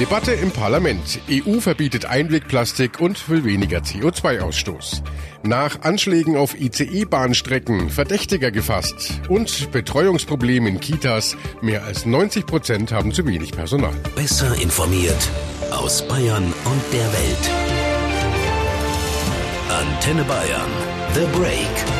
Debatte im Parlament. EU verbietet Einwegplastik und will weniger CO2-Ausstoß. Nach Anschlägen auf ICE-Bahnstrecken Verdächtiger gefasst und Betreuungsproblem in Kitas. Mehr als 90 Prozent haben zu wenig Personal. Besser informiert aus Bayern und der Welt. Antenne Bayern. The Break.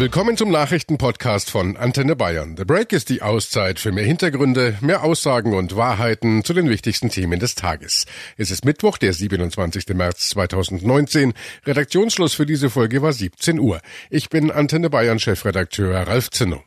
Willkommen zum Nachrichtenpodcast von Antenne Bayern. The Break ist die Auszeit für mehr Hintergründe, mehr Aussagen und Wahrheiten zu den wichtigsten Themen des Tages. Es ist Mittwoch, der 27. März 2019. Redaktionsschluss für diese Folge war 17 Uhr. Ich bin Antenne Bayern Chefredakteur Ralf Zinno.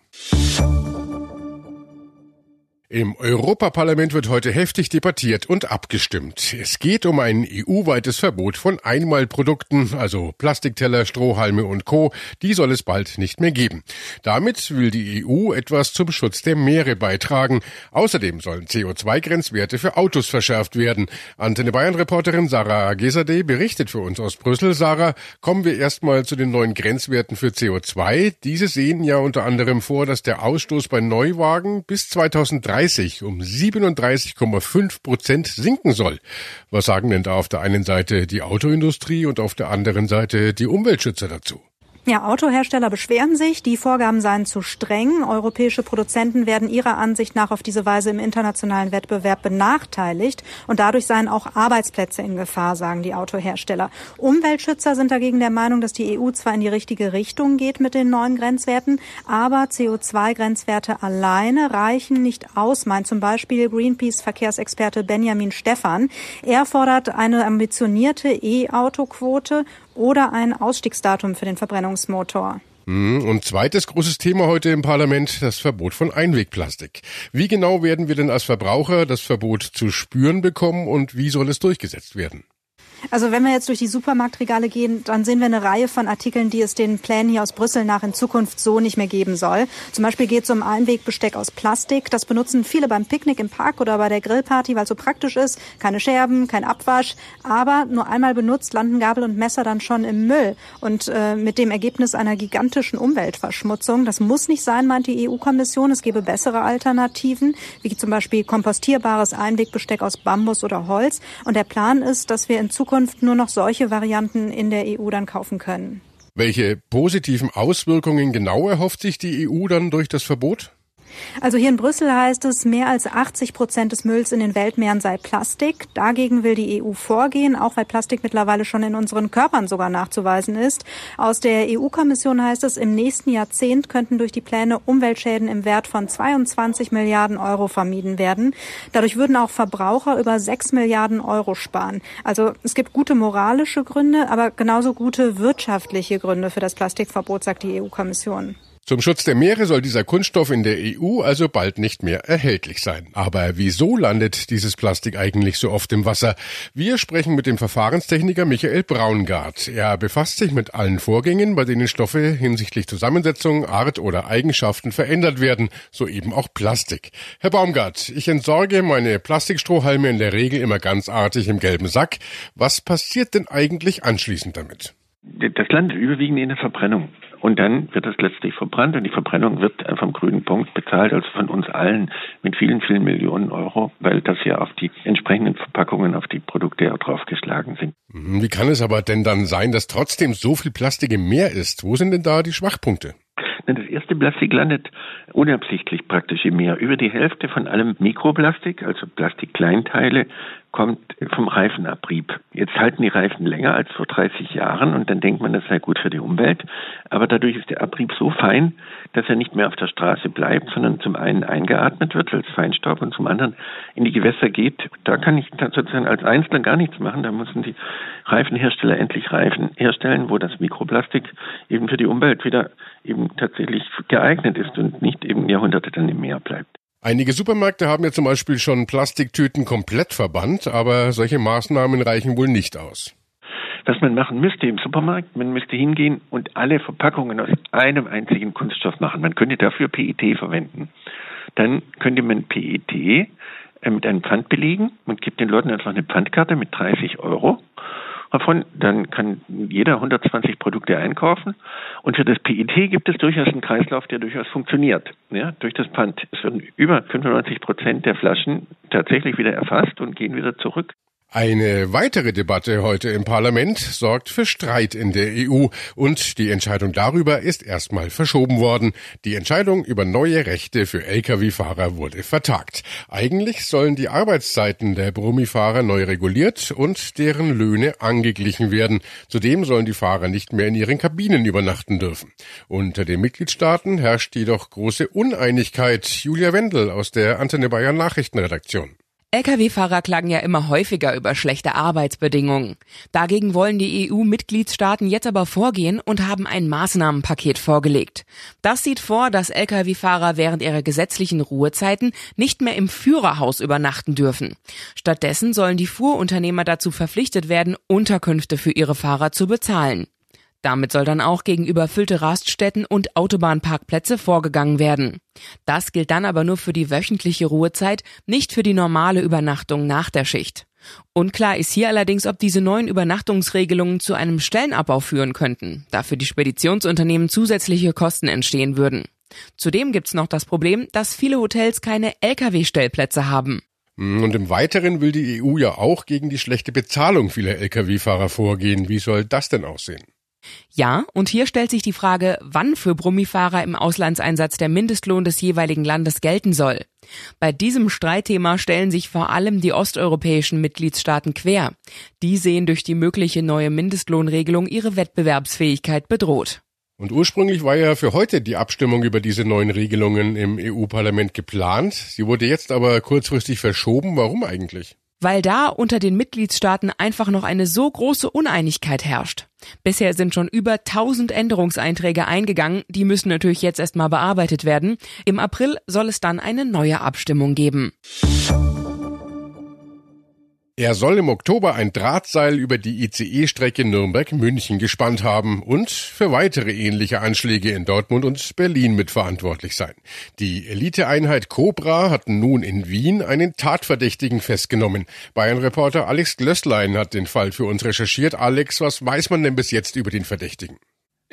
Im Europaparlament wird heute heftig debattiert und abgestimmt. Es geht um ein EU-weites Verbot von Einmalprodukten, also Plastikteller, Strohhalme und Co. Die soll es bald nicht mehr geben. Damit will die EU etwas zum Schutz der Meere beitragen. Außerdem sollen CO2-Grenzwerte für Autos verschärft werden. Antenne Bayern-Reporterin Sarah Gesade berichtet für uns aus Brüssel. Sarah, kommen wir erstmal zu den neuen Grenzwerten für CO2. Diese sehen ja unter anderem vor, dass der Ausstoß bei Neuwagen bis 2030 2030 um 37,5 Prozent sinken soll. Was sagen denn da auf der einen Seite die Autoindustrie und auf der anderen Seite die Umweltschützer dazu? Ja, Autohersteller beschweren sich, die Vorgaben seien zu streng. Europäische Produzenten werden ihrer Ansicht nach auf diese Weise im internationalen Wettbewerb benachteiligt und dadurch seien auch Arbeitsplätze in Gefahr, sagen die Autohersteller. Umweltschützer sind dagegen der Meinung, dass die EU zwar in die richtige Richtung geht mit den neuen Grenzwerten, aber CO2-Grenzwerte alleine reichen nicht aus, meint zum Beispiel Greenpeace-Verkehrsexperte Benjamin Stephan. Er fordert eine ambitionierte E-Auto-Quote oder ein Ausstiegsdatum für den Verbrennungsmotor. Mhm. Und zweites großes Thema heute im Parlament, das Verbot von Einwegplastik. Wie genau werden wir denn als Verbraucher das Verbot zu spüren bekommen und wie soll es durchgesetzt werden? Also wenn wir jetzt durch die Supermarktregale gehen, dann sehen wir eine Reihe von Artikeln, die es den Plänen hier aus Brüssel nach in Zukunft so nicht mehr geben soll. Zum Beispiel geht es um Einwegbesteck aus Plastik. Das benutzen viele beim Picknick im Park oder bei der Grillparty, weil es so praktisch ist. Keine Scherben, kein Abwasch. Aber nur einmal benutzt landen Gabel und Messer dann schon im Müll. Und äh, mit dem Ergebnis einer gigantischen Umweltverschmutzung. Das muss nicht sein, meint die EU-Kommission. Es gäbe bessere Alternativen, wie zum Beispiel kompostierbares Einwegbesteck aus Bambus oder Holz. Und der Plan ist, dass wir in Zukunft Zukunft nur noch solche Varianten in der EU dann kaufen können. Welche positiven Auswirkungen genau erhofft sich die EU dann durch das Verbot? Also hier in Brüssel heißt es, mehr als 80 Prozent des Mülls in den Weltmeeren sei Plastik. Dagegen will die EU vorgehen, auch weil Plastik mittlerweile schon in unseren Körpern sogar nachzuweisen ist. Aus der EU-Kommission heißt es, im nächsten Jahrzehnt könnten durch die Pläne Umweltschäden im Wert von 22 Milliarden Euro vermieden werden. Dadurch würden auch Verbraucher über 6 Milliarden Euro sparen. Also es gibt gute moralische Gründe, aber genauso gute wirtschaftliche Gründe für das Plastikverbot, sagt die EU-Kommission. Zum Schutz der Meere soll dieser Kunststoff in der EU also bald nicht mehr erhältlich sein. Aber wieso landet dieses Plastik eigentlich so oft im Wasser? Wir sprechen mit dem Verfahrenstechniker Michael Braungart. Er befasst sich mit allen Vorgängen, bei denen Stoffe hinsichtlich Zusammensetzung, Art oder Eigenschaften verändert werden, so eben auch Plastik. Herr Baumgart, ich entsorge meine Plastikstrohhalme in der Regel immer ganz artig im gelben Sack. Was passiert denn eigentlich anschließend damit? Das landet überwiegend in der Verbrennung. Und dann wird es letztlich verbrannt und die Verbrennung wird vom grünen Punkt bezahlt, also von uns allen mit vielen, vielen Millionen Euro, weil das ja auf die entsprechenden Verpackungen, auf die Produkte ja draufgeschlagen sind. Mhm, wie kann es aber denn dann sein, dass trotzdem so viel Plastik im Meer ist? Wo sind denn da die Schwachpunkte? Das erste Plastik landet unabsichtlich praktisch im Meer. Über die Hälfte von allem Mikroplastik, also Plastikkleinteile, kommt vom Reifenabrieb. Jetzt halten die Reifen länger als vor 30 Jahren und dann denkt man, das sei gut für die Umwelt. Aber dadurch ist der Abrieb so fein, dass er nicht mehr auf der Straße bleibt, sondern zum einen eingeatmet wird als Feinstaub und zum anderen in die Gewässer geht. Da kann ich sozusagen als Einzelner gar nichts machen. Da müssen die Reifenhersteller endlich Reifen herstellen, wo das Mikroplastik eben für die Umwelt wieder eben tatsächlich geeignet ist und nicht eben Jahrhunderte dann im Meer bleibt. Einige Supermärkte haben ja zum Beispiel schon Plastiktüten komplett verbannt, aber solche Maßnahmen reichen wohl nicht aus. Was man machen müsste im Supermarkt, man müsste hingehen und alle Verpackungen aus einem einzigen Kunststoff machen. Man könnte dafür PET verwenden. Dann könnte man PET äh, mit einem Pfand belegen. Man gibt den Leuten einfach eine Pfandkarte mit 30 Euro davon, dann kann jeder 120 Produkte einkaufen. Und für das PET gibt es durchaus einen Kreislauf, der durchaus funktioniert. Ja, durch das Pfand. Es werden über 95 Prozent der Flaschen tatsächlich wieder erfasst und gehen wieder zurück. Eine weitere Debatte heute im Parlament sorgt für Streit in der EU und die Entscheidung darüber ist erstmal verschoben worden. Die Entscheidung über neue Rechte für Lkw-Fahrer wurde vertagt. Eigentlich sollen die Arbeitszeiten der Brummifahrer neu reguliert und deren Löhne angeglichen werden. Zudem sollen die Fahrer nicht mehr in ihren Kabinen übernachten dürfen. Unter den Mitgliedstaaten herrscht jedoch große Uneinigkeit. Julia Wendel aus der Antenne Bayern Nachrichtenredaktion. Lkw-Fahrer klagen ja immer häufiger über schlechte Arbeitsbedingungen. Dagegen wollen die EU-Mitgliedstaaten jetzt aber vorgehen und haben ein Maßnahmenpaket vorgelegt. Das sieht vor, dass Lkw-Fahrer während ihrer gesetzlichen Ruhezeiten nicht mehr im Führerhaus übernachten dürfen. Stattdessen sollen die Fuhrunternehmer dazu verpflichtet werden, Unterkünfte für ihre Fahrer zu bezahlen. Damit soll dann auch gegen überfüllte Raststätten und Autobahnparkplätze vorgegangen werden. Das gilt dann aber nur für die wöchentliche Ruhezeit, nicht für die normale Übernachtung nach der Schicht. Unklar ist hier allerdings, ob diese neuen Übernachtungsregelungen zu einem Stellenabbau führen könnten, da für die Speditionsunternehmen zusätzliche Kosten entstehen würden. Zudem gibt's noch das Problem, dass viele Hotels keine Lkw-Stellplätze haben. Und im Weiteren will die EU ja auch gegen die schlechte Bezahlung vieler Lkw-Fahrer vorgehen. Wie soll das denn aussehen? Ja, und hier stellt sich die Frage, wann für Brummifahrer im Auslandseinsatz der Mindestlohn des jeweiligen Landes gelten soll. Bei diesem Streitthema stellen sich vor allem die osteuropäischen Mitgliedstaaten quer. Die sehen durch die mögliche neue Mindestlohnregelung ihre Wettbewerbsfähigkeit bedroht. Und ursprünglich war ja für heute die Abstimmung über diese neuen Regelungen im EU-Parlament geplant. Sie wurde jetzt aber kurzfristig verschoben. Warum eigentlich? Weil da unter den Mitgliedstaaten einfach noch eine so große Uneinigkeit herrscht. Bisher sind schon über 1000 Änderungseinträge eingegangen, die müssen natürlich jetzt erstmal bearbeitet werden. Im April soll es dann eine neue Abstimmung geben. Er soll im Oktober ein Drahtseil über die ICE-Strecke Nürnberg-München gespannt haben und für weitere ähnliche Anschläge in Dortmund und Berlin mitverantwortlich sein. Die Eliteeinheit Cobra hat nun in Wien einen Tatverdächtigen festgenommen. Bayern-Reporter Alex Glösslein hat den Fall für uns recherchiert. Alex, was weiß man denn bis jetzt über den Verdächtigen?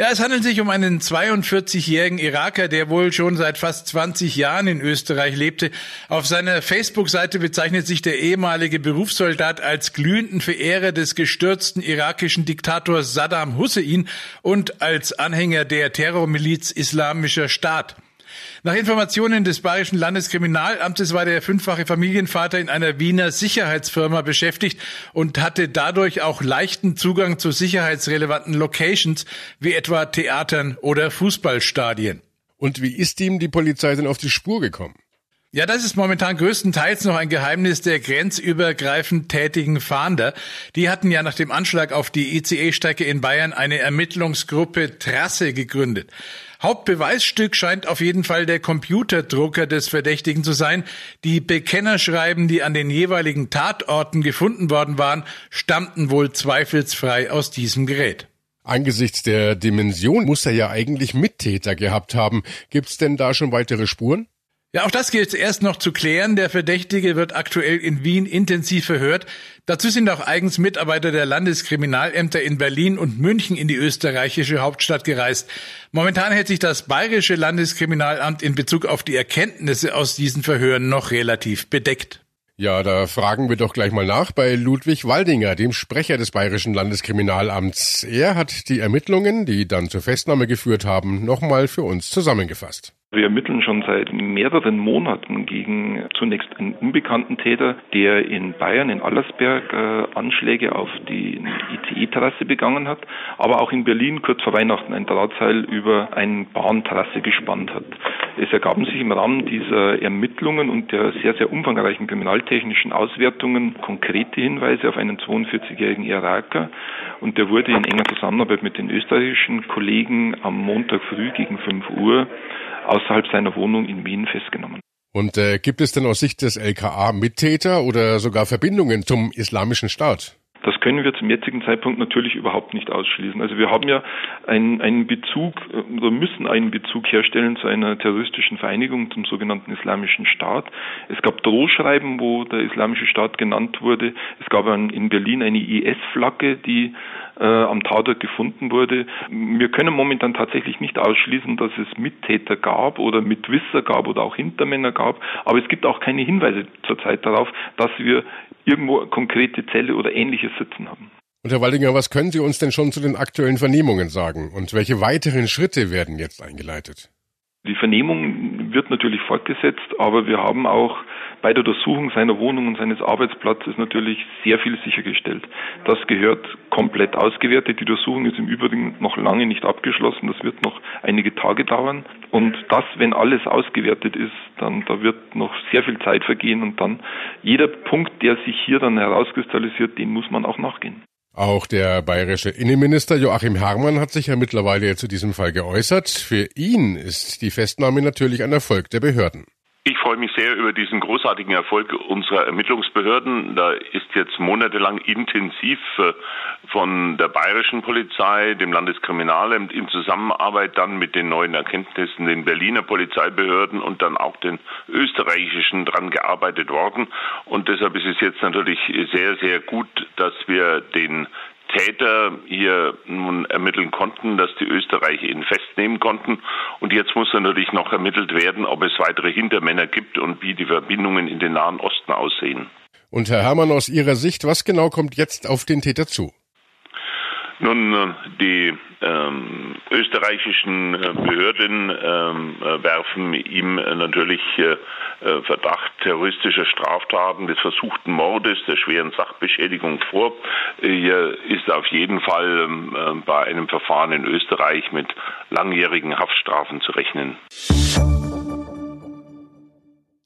Ja, es handelt sich um einen 42-jährigen Iraker, der wohl schon seit fast 20 Jahren in Österreich lebte. Auf seiner Facebook-Seite bezeichnet sich der ehemalige Berufssoldat als glühenden Verehrer des gestürzten irakischen Diktators Saddam Hussein und als Anhänger der Terrormiliz Islamischer Staat. Nach Informationen des Bayerischen Landeskriminalamtes war der fünffache Familienvater in einer Wiener Sicherheitsfirma beschäftigt und hatte dadurch auch leichten Zugang zu sicherheitsrelevanten Locations wie etwa Theatern oder Fußballstadien. Und wie ist ihm die Polizei denn auf die Spur gekommen? Ja, das ist momentan größtenteils noch ein Geheimnis der grenzübergreifend tätigen Fahnder. Die hatten ja nach dem Anschlag auf die ICE-Strecke in Bayern eine Ermittlungsgruppe Trasse gegründet. Hauptbeweisstück scheint auf jeden Fall der Computerdrucker des Verdächtigen zu sein. Die Bekennerschreiben, die an den jeweiligen Tatorten gefunden worden waren, stammten wohl zweifelsfrei aus diesem Gerät. Angesichts der Dimension muss er ja eigentlich Mittäter gehabt haben. Gibt's denn da schon weitere Spuren? Ja, auch das gilt erst noch zu klären. Der Verdächtige wird aktuell in Wien intensiv verhört. Dazu sind auch eigens Mitarbeiter der Landeskriminalämter in Berlin und München in die österreichische Hauptstadt gereist. Momentan hält sich das bayerische Landeskriminalamt in Bezug auf die Erkenntnisse aus diesen Verhören noch relativ bedeckt. Ja, da fragen wir doch gleich mal nach bei Ludwig Waldinger, dem Sprecher des Bayerischen Landeskriminalamts. Er hat die Ermittlungen, die dann zur Festnahme geführt haben, nochmal für uns zusammengefasst. Wir ermitteln schon seit mehreren Monaten gegen zunächst einen unbekannten Täter, der in Bayern, in Allersberg, äh, Anschläge auf die ICE-Trasse begangen hat, aber auch in Berlin kurz vor Weihnachten ein Drahtseil über eine Bahntrasse gespannt hat. Es ergaben sich im Rahmen dieser Ermittlungen und der sehr, sehr umfangreichen kriminaltechnischen Auswertungen konkrete Hinweise auf einen 42-jährigen Iraker und der wurde in enger Zusammenarbeit mit den österreichischen Kollegen am Montag früh gegen 5 Uhr außerhalb seiner Wohnung in Wien festgenommen. Und äh, gibt es denn aus Sicht des LKA Mittäter oder sogar Verbindungen zum Islamischen Staat? Das können wir zum jetzigen Zeitpunkt natürlich überhaupt nicht ausschließen. Also wir haben ja einen, einen Bezug oder müssen einen Bezug herstellen zu einer terroristischen Vereinigung, zum sogenannten Islamischen Staat. Es gab Drohschreiben, wo der Islamische Staat genannt wurde. Es gab in Berlin eine IS-Flagge, die äh, am Tatort gefunden wurde. Wir können momentan tatsächlich nicht ausschließen, dass es Mittäter gab oder Mitwisser gab oder auch Hintermänner gab, aber es gibt auch keine Hinweise zurzeit darauf, dass wir irgendwo konkrete Zelle oder ähnliches sitzen haben. Und Herr Waldinger, was können Sie uns denn schon zu den aktuellen Vernehmungen sagen und welche weiteren Schritte werden jetzt eingeleitet? Die Vernehmung wird natürlich fortgesetzt, aber wir haben auch bei der Durchsuchung seiner Wohnung und seines Arbeitsplatzes natürlich sehr viel sichergestellt. Das gehört komplett ausgewertet. Die Durchsuchung ist im Übrigen noch lange nicht abgeschlossen. Das wird noch einige Tage dauern. Und das, wenn alles ausgewertet ist, dann da wird noch sehr viel Zeit vergehen und dann jeder Punkt, der sich hier dann herauskristallisiert, den muss man auch nachgehen. Auch der bayerische Innenminister Joachim Herrmann hat sich ja mittlerweile zu diesem Fall geäußert. Für ihn ist die Festnahme natürlich ein Erfolg der Behörden. Ich freue mich sehr über diesen großartigen Erfolg unserer Ermittlungsbehörden. Da ist jetzt monatelang intensiv äh, von der bayerischen Polizei, dem Landeskriminalamt in Zusammenarbeit dann mit den neuen Erkenntnissen den Berliner Polizeibehörden und dann auch den österreichischen dran gearbeitet worden. Und deshalb ist es jetzt natürlich sehr, sehr gut, dass wir den Täter hier nun ermitteln konnten, dass die Österreicher ihn festnehmen konnten. Und jetzt muss natürlich noch ermittelt werden, ob es weitere Hintermänner gibt und wie die Verbindungen in den Nahen Osten aussehen. Und Herr Herrmann, aus Ihrer Sicht, was genau kommt jetzt auf den Täter zu? Nun, äh, die ähm, österreichischen äh, Behörden ähm, äh, werfen ihm natürlich äh, Verdacht terroristischer Straftaten, des versuchten Mordes, der schweren Sachbeschädigung vor. Hier ist auf jeden Fall ähm, äh, bei einem Verfahren in Österreich mit langjährigen Haftstrafen zu rechnen.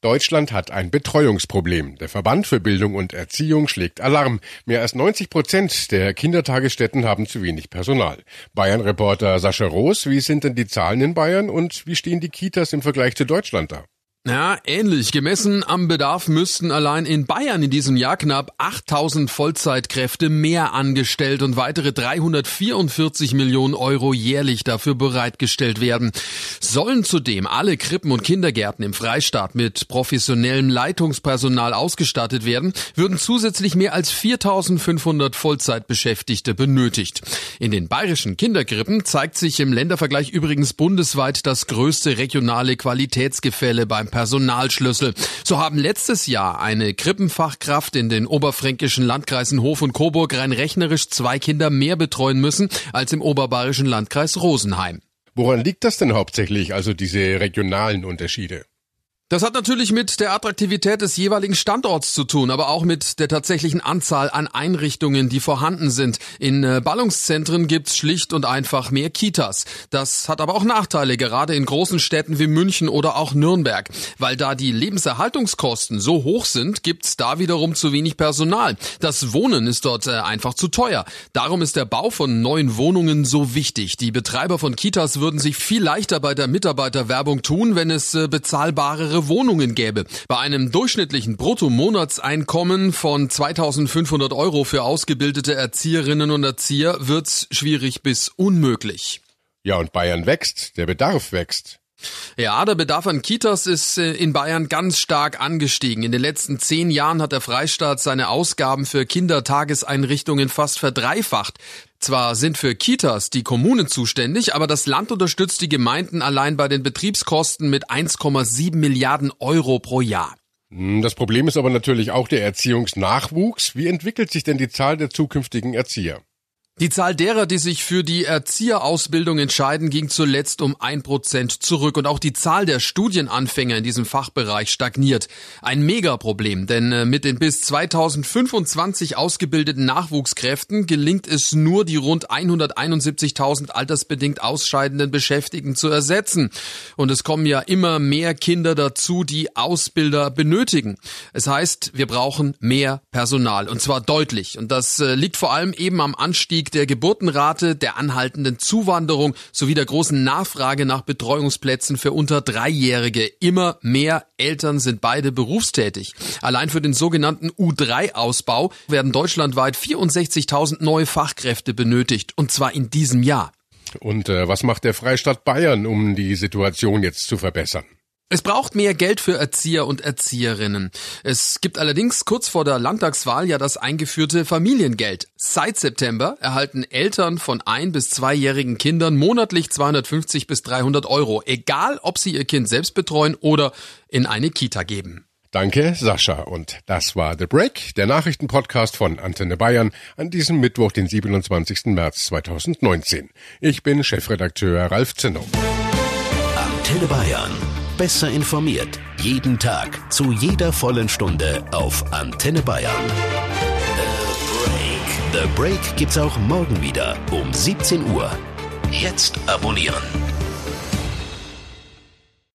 Deutschland hat ein Betreuungsproblem. Der Verband für Bildung und Erziehung schlägt Alarm. Mehr als 90 Prozent der Kindertagesstätten haben zu wenig Personal. Bayern-Reporter Sascha Roos, wie sind denn die Zahlen in Bayern und wie stehen die Kitas im Vergleich zu Deutschland da? Ja, ähnlich. Gemessen am Bedarf müssten allein in Bayern in diesem Jahr knapp 8000 Vollzeitkräfte mehr angestellt und weitere 344 Millionen Euro jährlich dafür bereitgestellt werden. Sollen zudem alle Krippen und Kindergärten im Freistaat mit professionellem Leitungspersonal ausgestattet werden, würden zusätzlich mehr als 4500 Vollzeitbeschäftigte benötigt. In den bayerischen Kinderkrippen zeigt sich im Ländervergleich übrigens bundesweit das größte regionale Qualitätsgefälle beim Personalschlüssel. So haben letztes Jahr eine Krippenfachkraft in den oberfränkischen Landkreisen Hof und Coburg rein rechnerisch zwei Kinder mehr betreuen müssen als im oberbayerischen Landkreis Rosenheim. Woran liegt das denn hauptsächlich, also diese regionalen Unterschiede? Das hat natürlich mit der Attraktivität des jeweiligen Standorts zu tun, aber auch mit der tatsächlichen Anzahl an Einrichtungen, die vorhanden sind. In äh, Ballungszentren gibt's schlicht und einfach mehr Kitas. Das hat aber auch Nachteile, gerade in großen Städten wie München oder auch Nürnberg. Weil da die Lebenserhaltungskosten so hoch sind, gibt's da wiederum zu wenig Personal. Das Wohnen ist dort äh, einfach zu teuer. Darum ist der Bau von neuen Wohnungen so wichtig. Die Betreiber von Kitas würden sich viel leichter bei der Mitarbeiterwerbung tun, wenn es äh, bezahlbare Wohnungen gäbe. Bei einem durchschnittlichen Bruttomonatseinkommen von 2500 Euro für ausgebildete Erzieherinnen und Erzieher wird's schwierig bis unmöglich. Ja, und Bayern wächst, der Bedarf wächst. Ja, der Bedarf an Kitas ist äh, in Bayern ganz stark angestiegen. In den letzten zehn Jahren hat der Freistaat seine Ausgaben für Kindertageseinrichtungen fast verdreifacht. Zwar sind für Kitas die Kommunen zuständig, aber das Land unterstützt die Gemeinden allein bei den Betriebskosten mit 1,7 Milliarden Euro pro Jahr. Hm, das Problem ist aber natürlich auch der Erziehungsnachwuchs. Wie entwickelt sich denn die Zahl der zukünftigen Erzieher? Die Zahl derer, die sich für die Erzieherausbildung entscheiden, ging zuletzt um ein Prozent zurück und auch die Zahl der Studienanfänger in diesem Fachbereich stagniert. Ein Megaproblem, denn äh, mit den bis 2025 ausgebildeten Nachwuchskräften gelingt es nur, die rund 171.000 altersbedingt ausscheidenden Beschäftigten zu ersetzen. Und es kommen ja immer mehr Kinder dazu, die Ausbilder benötigen. Es heißt, wir brauchen mehr Personal und zwar deutlich. Und das äh, liegt vor allem eben am Anstieg Anstieg der Geburtenrate, der anhaltenden Zuwanderung sowie der großen Nachfrage nach Betreuungsplätzen für unter Dreijährige. Immer mehr Eltern sind beide berufstätig. Allein für den sogenannten U3-Ausbau werden deutschlandweit 64.000 neue Fachkräfte benötigt, und zwar in diesem Jahr. Und äh, was macht der Freistaat Bayern, um die Situation jetzt zu verbessern? Es braucht mehr Geld für Erzieher und Erzieherinnen. Es gibt allerdings kurz vor der Landtagswahl ja das eingeführte Familiengeld. Seit September erhalten Eltern von ein- bis zweijährigen Kindern monatlich 250 bis 300 Euro, egal ob sie ihr Kind selbst betreuen oder in eine Kita geben. Danke, Sascha. Und das war The Break, der Nachrichtenpodcast von Antenne Bayern an diesem Mittwoch, den 27. März 2019. Ich bin Chefredakteur Ralf Zinnow. Antenne Bayern. Besser informiert. Jeden Tag. Zu jeder vollen Stunde auf Antenne Bayern. The Break. The Break gibt's auch morgen wieder um 17 Uhr. Jetzt abonnieren.